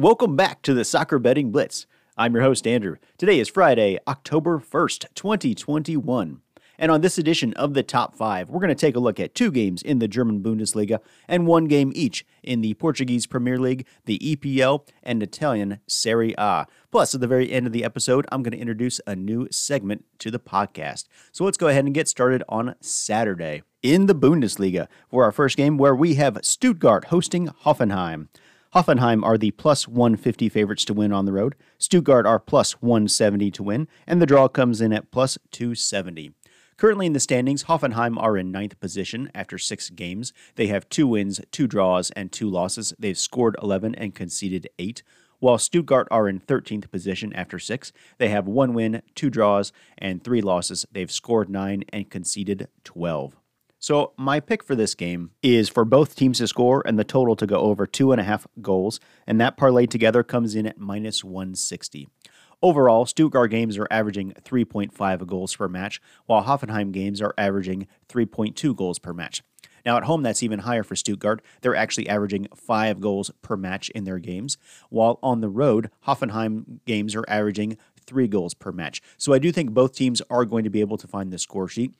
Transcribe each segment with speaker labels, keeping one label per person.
Speaker 1: Welcome back to the Soccer Betting Blitz. I'm your host, Andrew. Today is Friday, October 1st, 2021. And on this edition of the Top 5, we're going to take a look at two games in the German Bundesliga and one game each in the Portuguese Premier League, the EPL, and Italian Serie A. Plus, at the very end of the episode, I'm going to introduce a new segment to the podcast. So let's go ahead and get started on Saturday in the Bundesliga for our first game, where we have Stuttgart hosting Hoffenheim. Hoffenheim are the plus 150 favorites to win on the road. Stuttgart are plus 170 to win, and the draw comes in at plus 270. Currently in the standings, Hoffenheim are in ninth position after six games. They have two wins, two draws, and two losses. They've scored 11 and conceded eight. While Stuttgart are in 13th position after six, they have one win, two draws, and three losses. They've scored nine and conceded 12. So, my pick for this game is for both teams to score and the total to go over two and a half goals, and that parlay together comes in at minus 160. Overall, Stuttgart games are averaging 3.5 goals per match, while Hoffenheim games are averaging 3.2 goals per match. Now, at home, that's even higher for Stuttgart. They're actually averaging five goals per match in their games, while on the road, Hoffenheim games are averaging three goals per match. So I do think both teams are going to be able to find the score sheet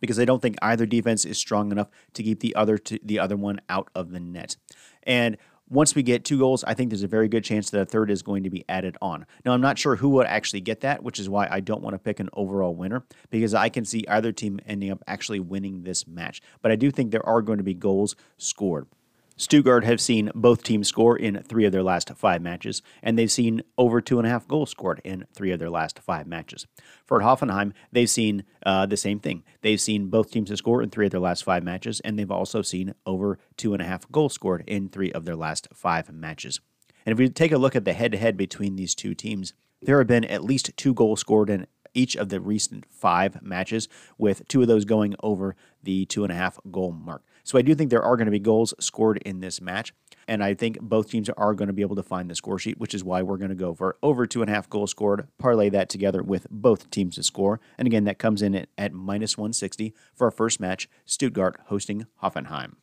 Speaker 1: because I don't think either defense is strong enough to keep the other to, the other one out of the net. And once we get two goals, I think there's a very good chance that a third is going to be added on. Now, I'm not sure who would actually get that, which is why I don't want to pick an overall winner because I can see either team ending up actually winning this match. But I do think there are going to be goals scored. Stuttgart have seen both teams score in three of their last five matches, and they've seen over two and a half goals scored in three of their last five matches. For Hoffenheim, they've seen uh, the same thing. They've seen both teams to score in three of their last five matches, and they've also seen over two and a half goals scored in three of their last five matches. And if we take a look at the head to head between these two teams, there have been at least two goals scored in each of the recent five matches, with two of those going over the two and a half goal mark. So I do think there are going to be goals scored in this match. And I think both teams are going to be able to find the score sheet, which is why we're going to go for over two and a half goals scored, parlay that together with both teams to score. And again, that comes in at, minus 160 for our first match, Stuttgart hosting Hoffenheim.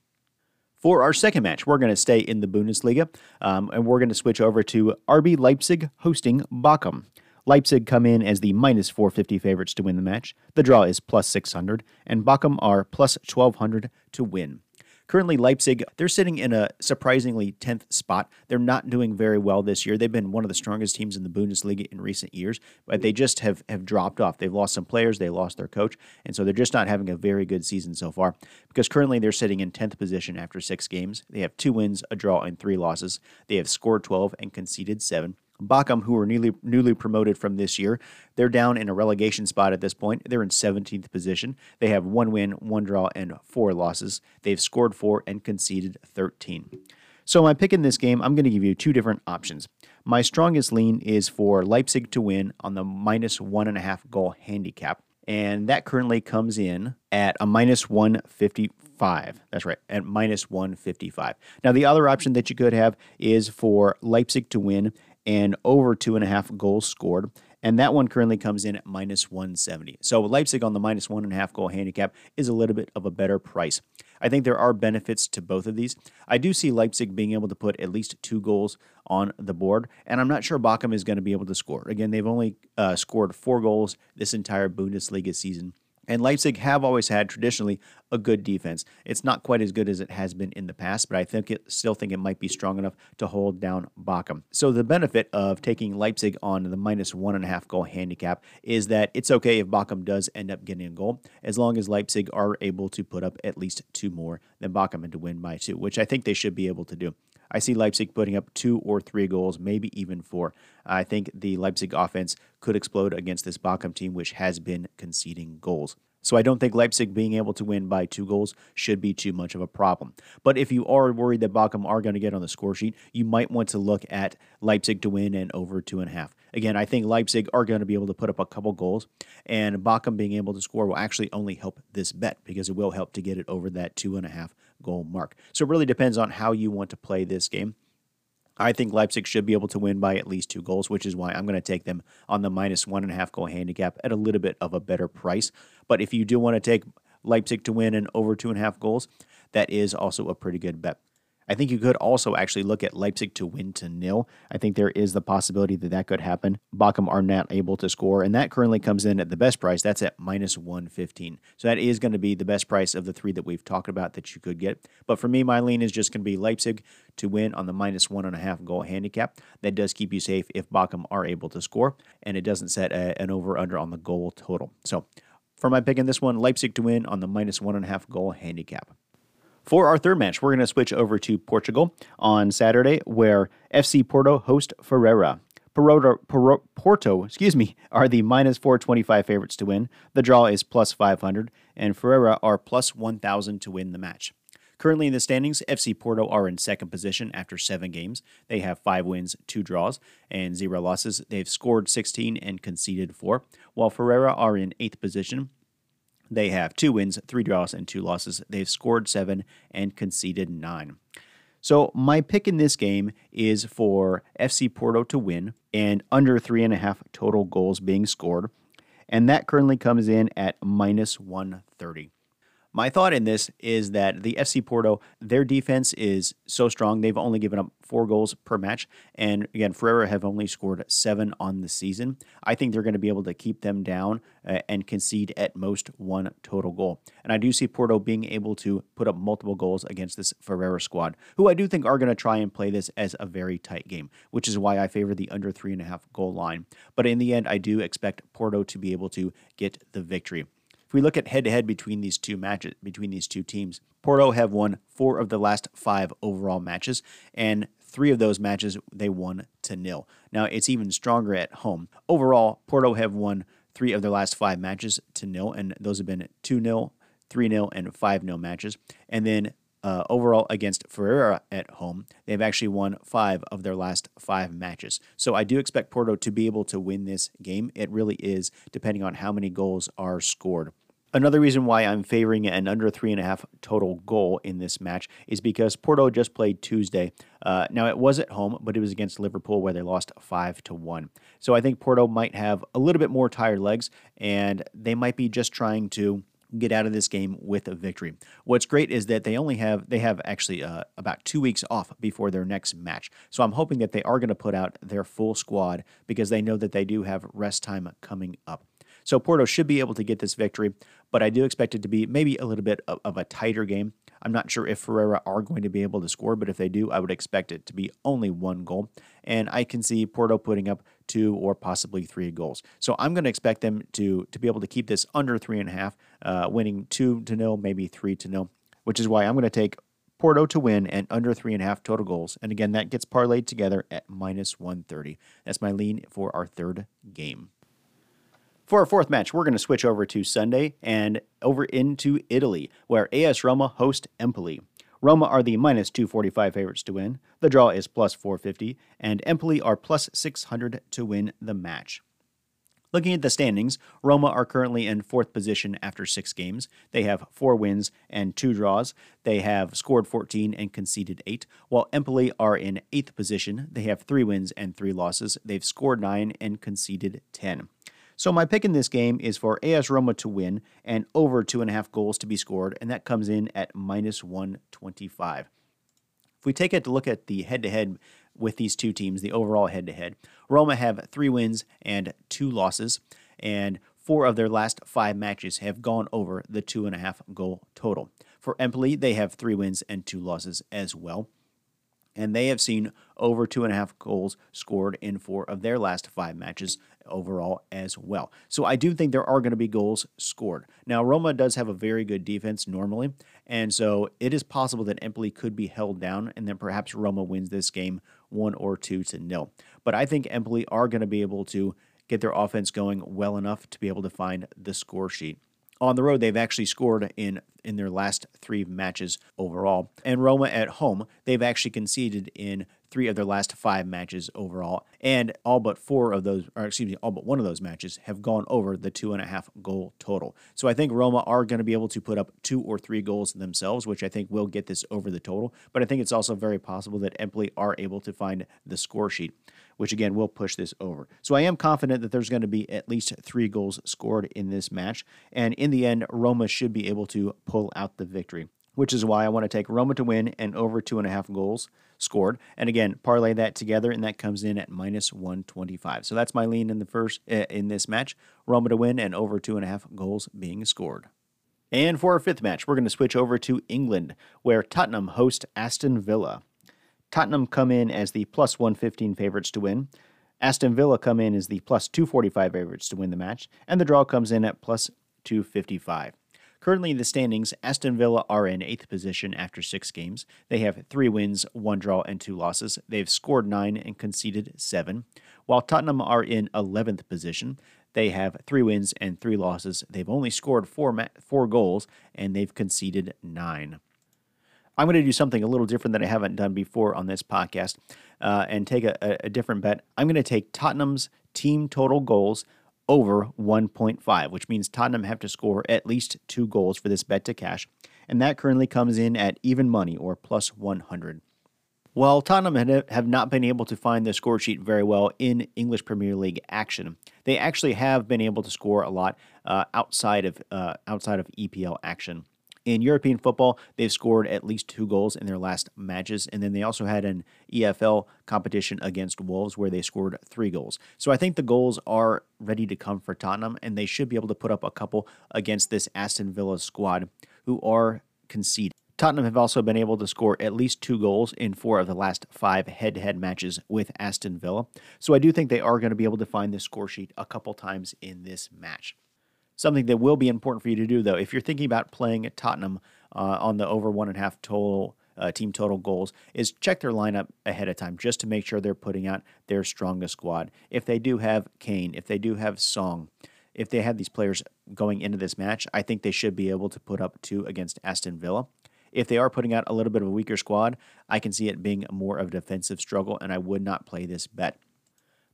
Speaker 1: For our second match, we're going to stay in the Bundesliga, um, and we're going to switch over to RB Leipzig hosting Bochum. Leipzig come in as the minus 450 favorites to win the match. The draw is plus 600, and Bochum are plus 1200 to win. Currently, Leipzig, they're sitting in a surprisingly 10th spot. They're not doing very well this year. They've been one of the strongest teams in the Bundesliga in recent years, but they just have, have dropped off. They've lost some players, they lost their coach, and so they're just not having a very good season so far because currently they're sitting in 10th position after six games. They have two wins, a draw, and three losses. They have scored 12 and conceded seven. Bochum, who were newly newly promoted from this year, they're down in a relegation spot at this point. They're in 17th position. They have one win, one draw, and four losses. They've scored four and conceded 13. So, my pick in this game, I'm going to give you two different options. My strongest lean is for Leipzig to win on the minus one and a half goal handicap, and that currently comes in at a minus 155. That's right, at minus 155. Now, the other option that you could have is for Leipzig to win and over two and a half goals scored. And that one currently comes in at minus 170. So Leipzig on the minus one and a half goal handicap is a little bit of a better price. I think there are benefits to both of these. I do see Leipzig being able to put at least two goals on the board, and I'm not sure Bochum is going to be able to score. Again, they've only uh, scored four goals this entire Bundesliga season. And Leipzig have always had traditionally a good defense. It's not quite as good as it has been in the past, but I think it still think it might be strong enough to hold down Bochum. So the benefit of taking Leipzig on the minus one and a half goal handicap is that it's okay if Bochum does end up getting a goal, as long as Leipzig are able to put up at least two more than Bochum and to win by two, which I think they should be able to do. I see Leipzig putting up two or three goals, maybe even four. I think the Leipzig offense could explode against this Bochum team, which has been conceding goals. So I don't think Leipzig being able to win by two goals should be too much of a problem. But if you are worried that Bochum are going to get on the score sheet, you might want to look at Leipzig to win and over two and a half. Again, I think Leipzig are going to be able to put up a couple goals, and Bochum being able to score will actually only help this bet because it will help to get it over that two and a half goal mark. So it really depends on how you want to play this game. I think Leipzig should be able to win by at least two goals, which is why I'm going to take them on the minus one and a half goal handicap at a little bit of a better price. But if you do want to take Leipzig to win and over two and a half goals, that is also a pretty good bet. I think you could also actually look at Leipzig to win to nil. I think there is the possibility that that could happen. Bochum are not able to score, and that currently comes in at the best price. That's at minus 115. So that is going to be the best price of the three that we've talked about that you could get. But for me, my lean is just going to be Leipzig to win on the minus one and a half goal handicap. That does keep you safe if Bochum are able to score, and it doesn't set a, an over under on the goal total. So for my pick in this one, Leipzig to win on the minus one and a half goal handicap. For our third match, we're going to switch over to Portugal on Saturday, where FC Porto host Ferreira. Porto, Porto, excuse me, are the minus 425 favorites to win. The draw is plus 500, and Ferreira are plus 1,000 to win the match. Currently in the standings, FC Porto are in second position after seven games. They have five wins, two draws, and zero losses. They've scored 16 and conceded four, while Ferreira are in eighth position they have two wins, three draws, and two losses. They've scored seven and conceded nine. So, my pick in this game is for FC Porto to win and under three and a half total goals being scored. And that currently comes in at minus 130. My thought in this is that the FC Porto, their defense is so strong. They've only given up four goals per match. And again, Ferreira have only scored seven on the season. I think they're going to be able to keep them down uh, and concede at most one total goal. And I do see Porto being able to put up multiple goals against this Ferreira squad, who I do think are going to try and play this as a very tight game, which is why I favor the under three and a half goal line. But in the end, I do expect Porto to be able to get the victory. If we look at head to head between these two matches, between these two teams, Porto have won four of the last five overall matches, and three of those matches they won to nil. Now it's even stronger at home. Overall, Porto have won three of their last five matches to nil, and those have been 2 0, 3 0, and 5 0 matches. And then uh, overall against Ferreira at home, they've actually won five of their last five matches. So I do expect Porto to be able to win this game. It really is depending on how many goals are scored. Another reason why I'm favoring an under three and a half total goal in this match is because Porto just played Tuesday. Uh, now it was at home, but it was against Liverpool where they lost five to one. So I think Porto might have a little bit more tired legs, and they might be just trying to get out of this game with a victory. What's great is that they only have they have actually uh, about two weeks off before their next match. So I'm hoping that they are going to put out their full squad because they know that they do have rest time coming up. So Porto should be able to get this victory, but I do expect it to be maybe a little bit of, of a tighter game. I'm not sure if Ferreira are going to be able to score, but if they do, I would expect it to be only one goal. And I can see Porto putting up two or possibly three goals. So I'm going to expect them to to be able to keep this under three and a half, uh, winning two to nil, maybe three to nil, which is why I'm going to take Porto to win and under three and a half total goals. And again, that gets parlayed together at minus 130. That's my lean for our third game. For our fourth match, we're going to switch over to Sunday and over into Italy, where AS Roma host Empoli. Roma are the minus 245 favorites to win. The draw is plus 450, and Empoli are plus 600 to win the match. Looking at the standings, Roma are currently in fourth position after six games. They have four wins and two draws. They have scored 14 and conceded eight, while Empoli are in eighth position. They have three wins and three losses. They've scored nine and conceded 10. So my pick in this game is for AS Roma to win and over two and a half goals to be scored, and that comes in at minus 125. If we take a look at the head to head with these two teams, the overall head to head, Roma have three wins and two losses, and four of their last five matches have gone over the two and a half goal total. For Empoli, they have three wins and two losses as well and they have seen over two and a half goals scored in four of their last five matches overall as well. So I do think there are going to be goals scored. Now, Roma does have a very good defense normally, and so it is possible that Empoli could be held down, and then perhaps Roma wins this game one or two to nil. But I think Empoli are going to be able to get their offense going well enough to be able to find the score sheet on the road, they've actually scored in in their last three matches overall. And Roma at home, they've actually conceded in three of their last five matches overall, and all but four of those, or excuse me, all but one of those matches have gone over the two and a half goal total. So I think Roma are going to be able to put up two or three goals themselves, which I think will get this over the total. But I think it's also very possible that Empoli are able to find the score sheet which again will push this over. So I am confident that there's going to be at least three goals scored in this match. And in the end, Roma should be able to pull out the victory. Which is why I want to take Roma to win and over two and a half goals scored. And again, parlay that together, and that comes in at minus 125. So that's my lean in the first uh, in this match: Roma to win and over two and a half goals being scored. And for our fifth match, we're going to switch over to England, where Tottenham host Aston Villa. Tottenham come in as the plus 115 favorites to win. Aston Villa come in as the plus 245 favorites to win the match, and the draw comes in at plus 255. Currently in the standings, Aston Villa are in eighth position after six games. They have three wins, one draw, and two losses. They've scored nine and conceded seven. While Tottenham are in 11th position, they have three wins and three losses. They've only scored four, ma- four goals and they've conceded nine. I'm going to do something a little different that I haven't done before on this podcast uh, and take a, a different bet. I'm going to take Tottenham's team total goals over 1.5, which means Tottenham have to score at least two goals for this bet to cash. And that currently comes in at even money or plus 100. While Tottenham have not been able to find the score sheet very well in English Premier League action, they actually have been able to score a lot uh, outside of uh, outside of EPL action. In European football, they've scored at least two goals in their last matches, and then they also had an EFL competition against Wolves where they scored three goals. So I think the goals are ready to come for Tottenham, and they should be able to put up a couple against this Aston Villa squad who are conceding. Tottenham have also been able to score at least two goals in four of the last five head to head matches with Aston Villa. So I do think they are going to be able to find the score sheet a couple times in this match. Something that will be important for you to do, though, if you're thinking about playing at Tottenham uh, on the over one and a half total uh, team total goals, is check their lineup ahead of time just to make sure they're putting out their strongest squad. If they do have Kane, if they do have Son, if they have these players going into this match, I think they should be able to put up two against Aston Villa. If they are putting out a little bit of a weaker squad, I can see it being more of a defensive struggle, and I would not play this bet.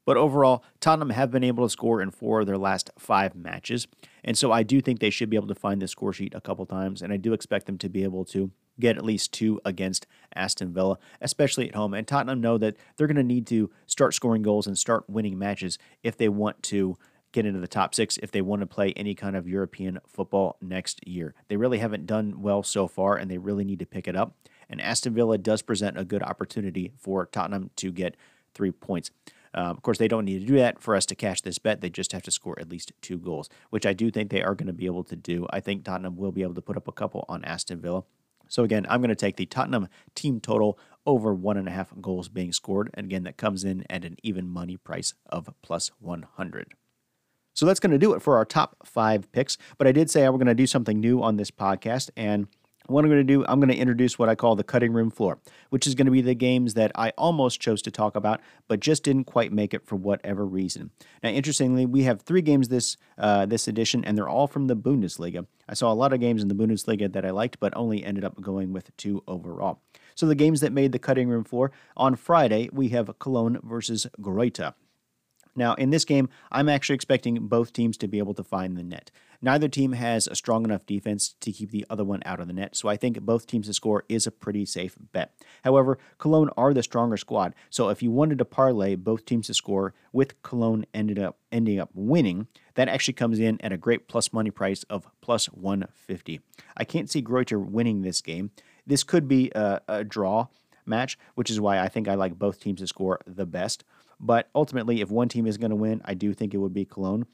Speaker 1: But overall, Tottenham have been able to score in four of their last five matches. And so I do think they should be able to find the score sheet a couple times. And I do expect them to be able to get at least two against Aston Villa, especially at home. And Tottenham know that they're going to need to start scoring goals and start winning matches if they want to get into the top six, if they want to play any kind of European football next year. They really haven't done well so far, and they really need to pick it up. And Aston Villa does present a good opportunity for Tottenham to get three points. Um, of course, they don't need to do that for us to cash this bet. They just have to score at least two goals, which I do think they are going to be able to do. I think Tottenham will be able to put up a couple on Aston Villa. So again, I'm going to take the Tottenham team total over one and a half goals being scored. And again, that comes in at an even money price of plus 100. So that's going to do it for our top five picks. But I did say I was going to do something new on this podcast. And what I'm going to do, I'm going to introduce what I call the cutting room floor, which is going to be the games that I almost chose to talk about, but just didn't quite make it for whatever reason. Now, interestingly, we have three games this uh, this edition, and they're all from the Bundesliga. I saw a lot of games in the Bundesliga that I liked, but only ended up going with two overall. So the games that made the cutting room floor on Friday, we have Cologne versus Greuther. Now, in this game, I'm actually expecting both teams to be able to find the net. Neither team has a strong enough defense to keep the other one out of the net, so I think both teams to score is a pretty safe bet. However, Cologne are the stronger squad, so if you wanted to parlay both teams to score with Cologne ended up ending up winning, that actually comes in at a great plus money price of plus 150. I can't see Greuther winning this game. This could be a, a draw match, which is why I think I like both teams to score the best. But ultimately, if one team is going to win, I do think it would be Cologne.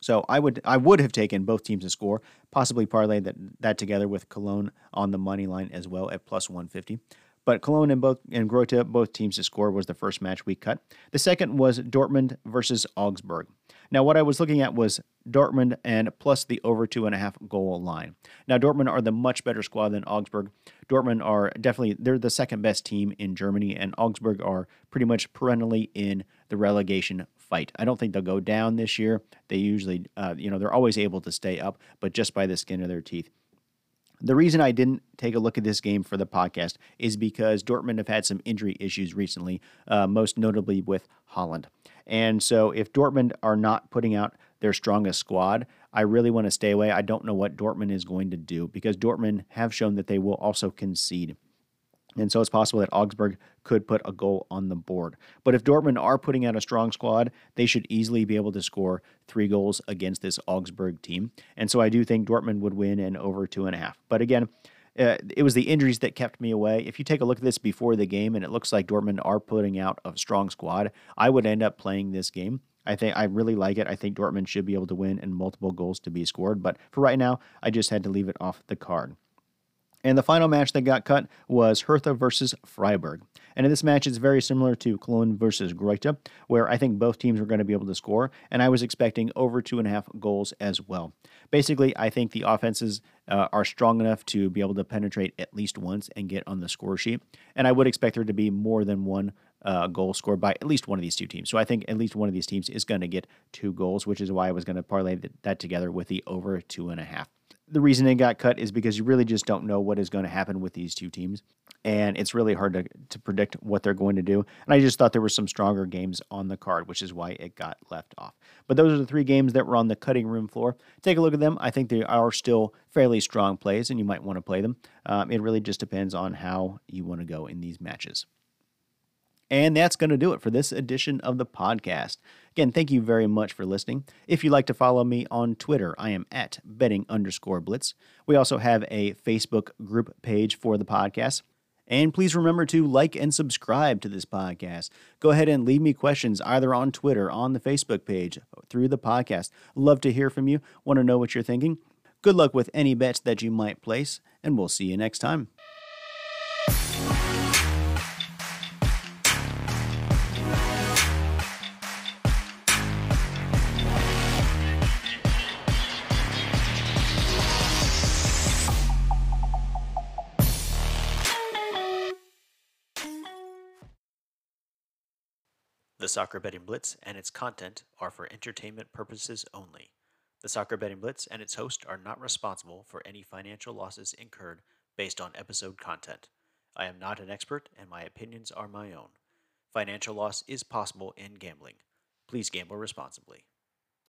Speaker 1: So I would I would have taken both teams to score, possibly parlay that that together with Cologne on the money line as well at plus 150. But Cologne and both and Greuther, both teams to score was the first match we cut. The second was Dortmund versus Augsburg. Now, what I was looking at was Dortmund and plus the over two and a half goal line. Now, Dortmund are the much better squad than Augsburg. Dortmund are definitely they're the second best team in Germany, and Augsburg are pretty much perennially in the relegation fight. I don't think they'll go down this year. They usually, uh, you know, they're always able to stay up, but just by the skin of their teeth. The reason I didn't take a look at this game for the podcast is because Dortmund have had some injury issues recently, uh, most notably with Haaland. And so if Dortmund are not putting out their strongest squad, I really want to stay away. I don't know what Dortmund is going to do because Dortmund have shown that they will also concede. And so it's possible that Augsburg could put a goal on the board. But if Dortmund are putting out a strong squad, they should easily be able to score three goals against this Augsburg team. And so I do think Dortmund would win and over two and a half. But again, uh, it was the injuries that kept me away. If you take a look at this before the game, and it looks like Dortmund are putting out a strong squad, I would end up playing this game. I think I really like it. I think Dortmund should be able to win and multiple goals to be scored. But for right now, I just had to leave it off the card. And the final match that got cut was Hertha versus Freiburg. And in this match, it's very similar to Cologne versus Greuther, where I think both teams were going to be able to score, and I was expecting over two and a half goals as well. Basically, I think the offenses uh, are strong enough to be able to penetrate at least once and get on the score sheet, and I would expect there to be more than one uh, goal scored by at least one of these two teams. So I think at least one of these teams is going to get two goals, which is why I was going to parlay that together with the over two and a half the reason it got cut is because you really just don't know what is going to happen with these two teams. And it's really hard to, to predict what they're going to do. And I just thought there were some stronger games on the card, which is why it got left off. But those are the three games that were on the cutting room floor. Take a look at them. I think they are still fairly strong plays, and you might want to play them. Um, it really just depends on how you want to go in these matches. And that's going to do it for this edition of the podcast. Again, thank you very much for listening. If you'd like to follow me on Twitter, I am at betting underscore blitz. We also have a Facebook group page for the podcast. And please remember to like and subscribe to this podcast. Go ahead and leave me questions either on Twitter, on the Facebook page, through the podcast. Love to hear from you. Want to know what you're thinking. Good luck with any bets that you might place, and we'll see you next time. Soccer Betting Blitz and its content are for entertainment purposes only. The Soccer Betting Blitz and its host are not responsible for any financial losses incurred based on episode content. I am not an expert and my opinions are my own. Financial loss is possible in gambling. Please gamble responsibly.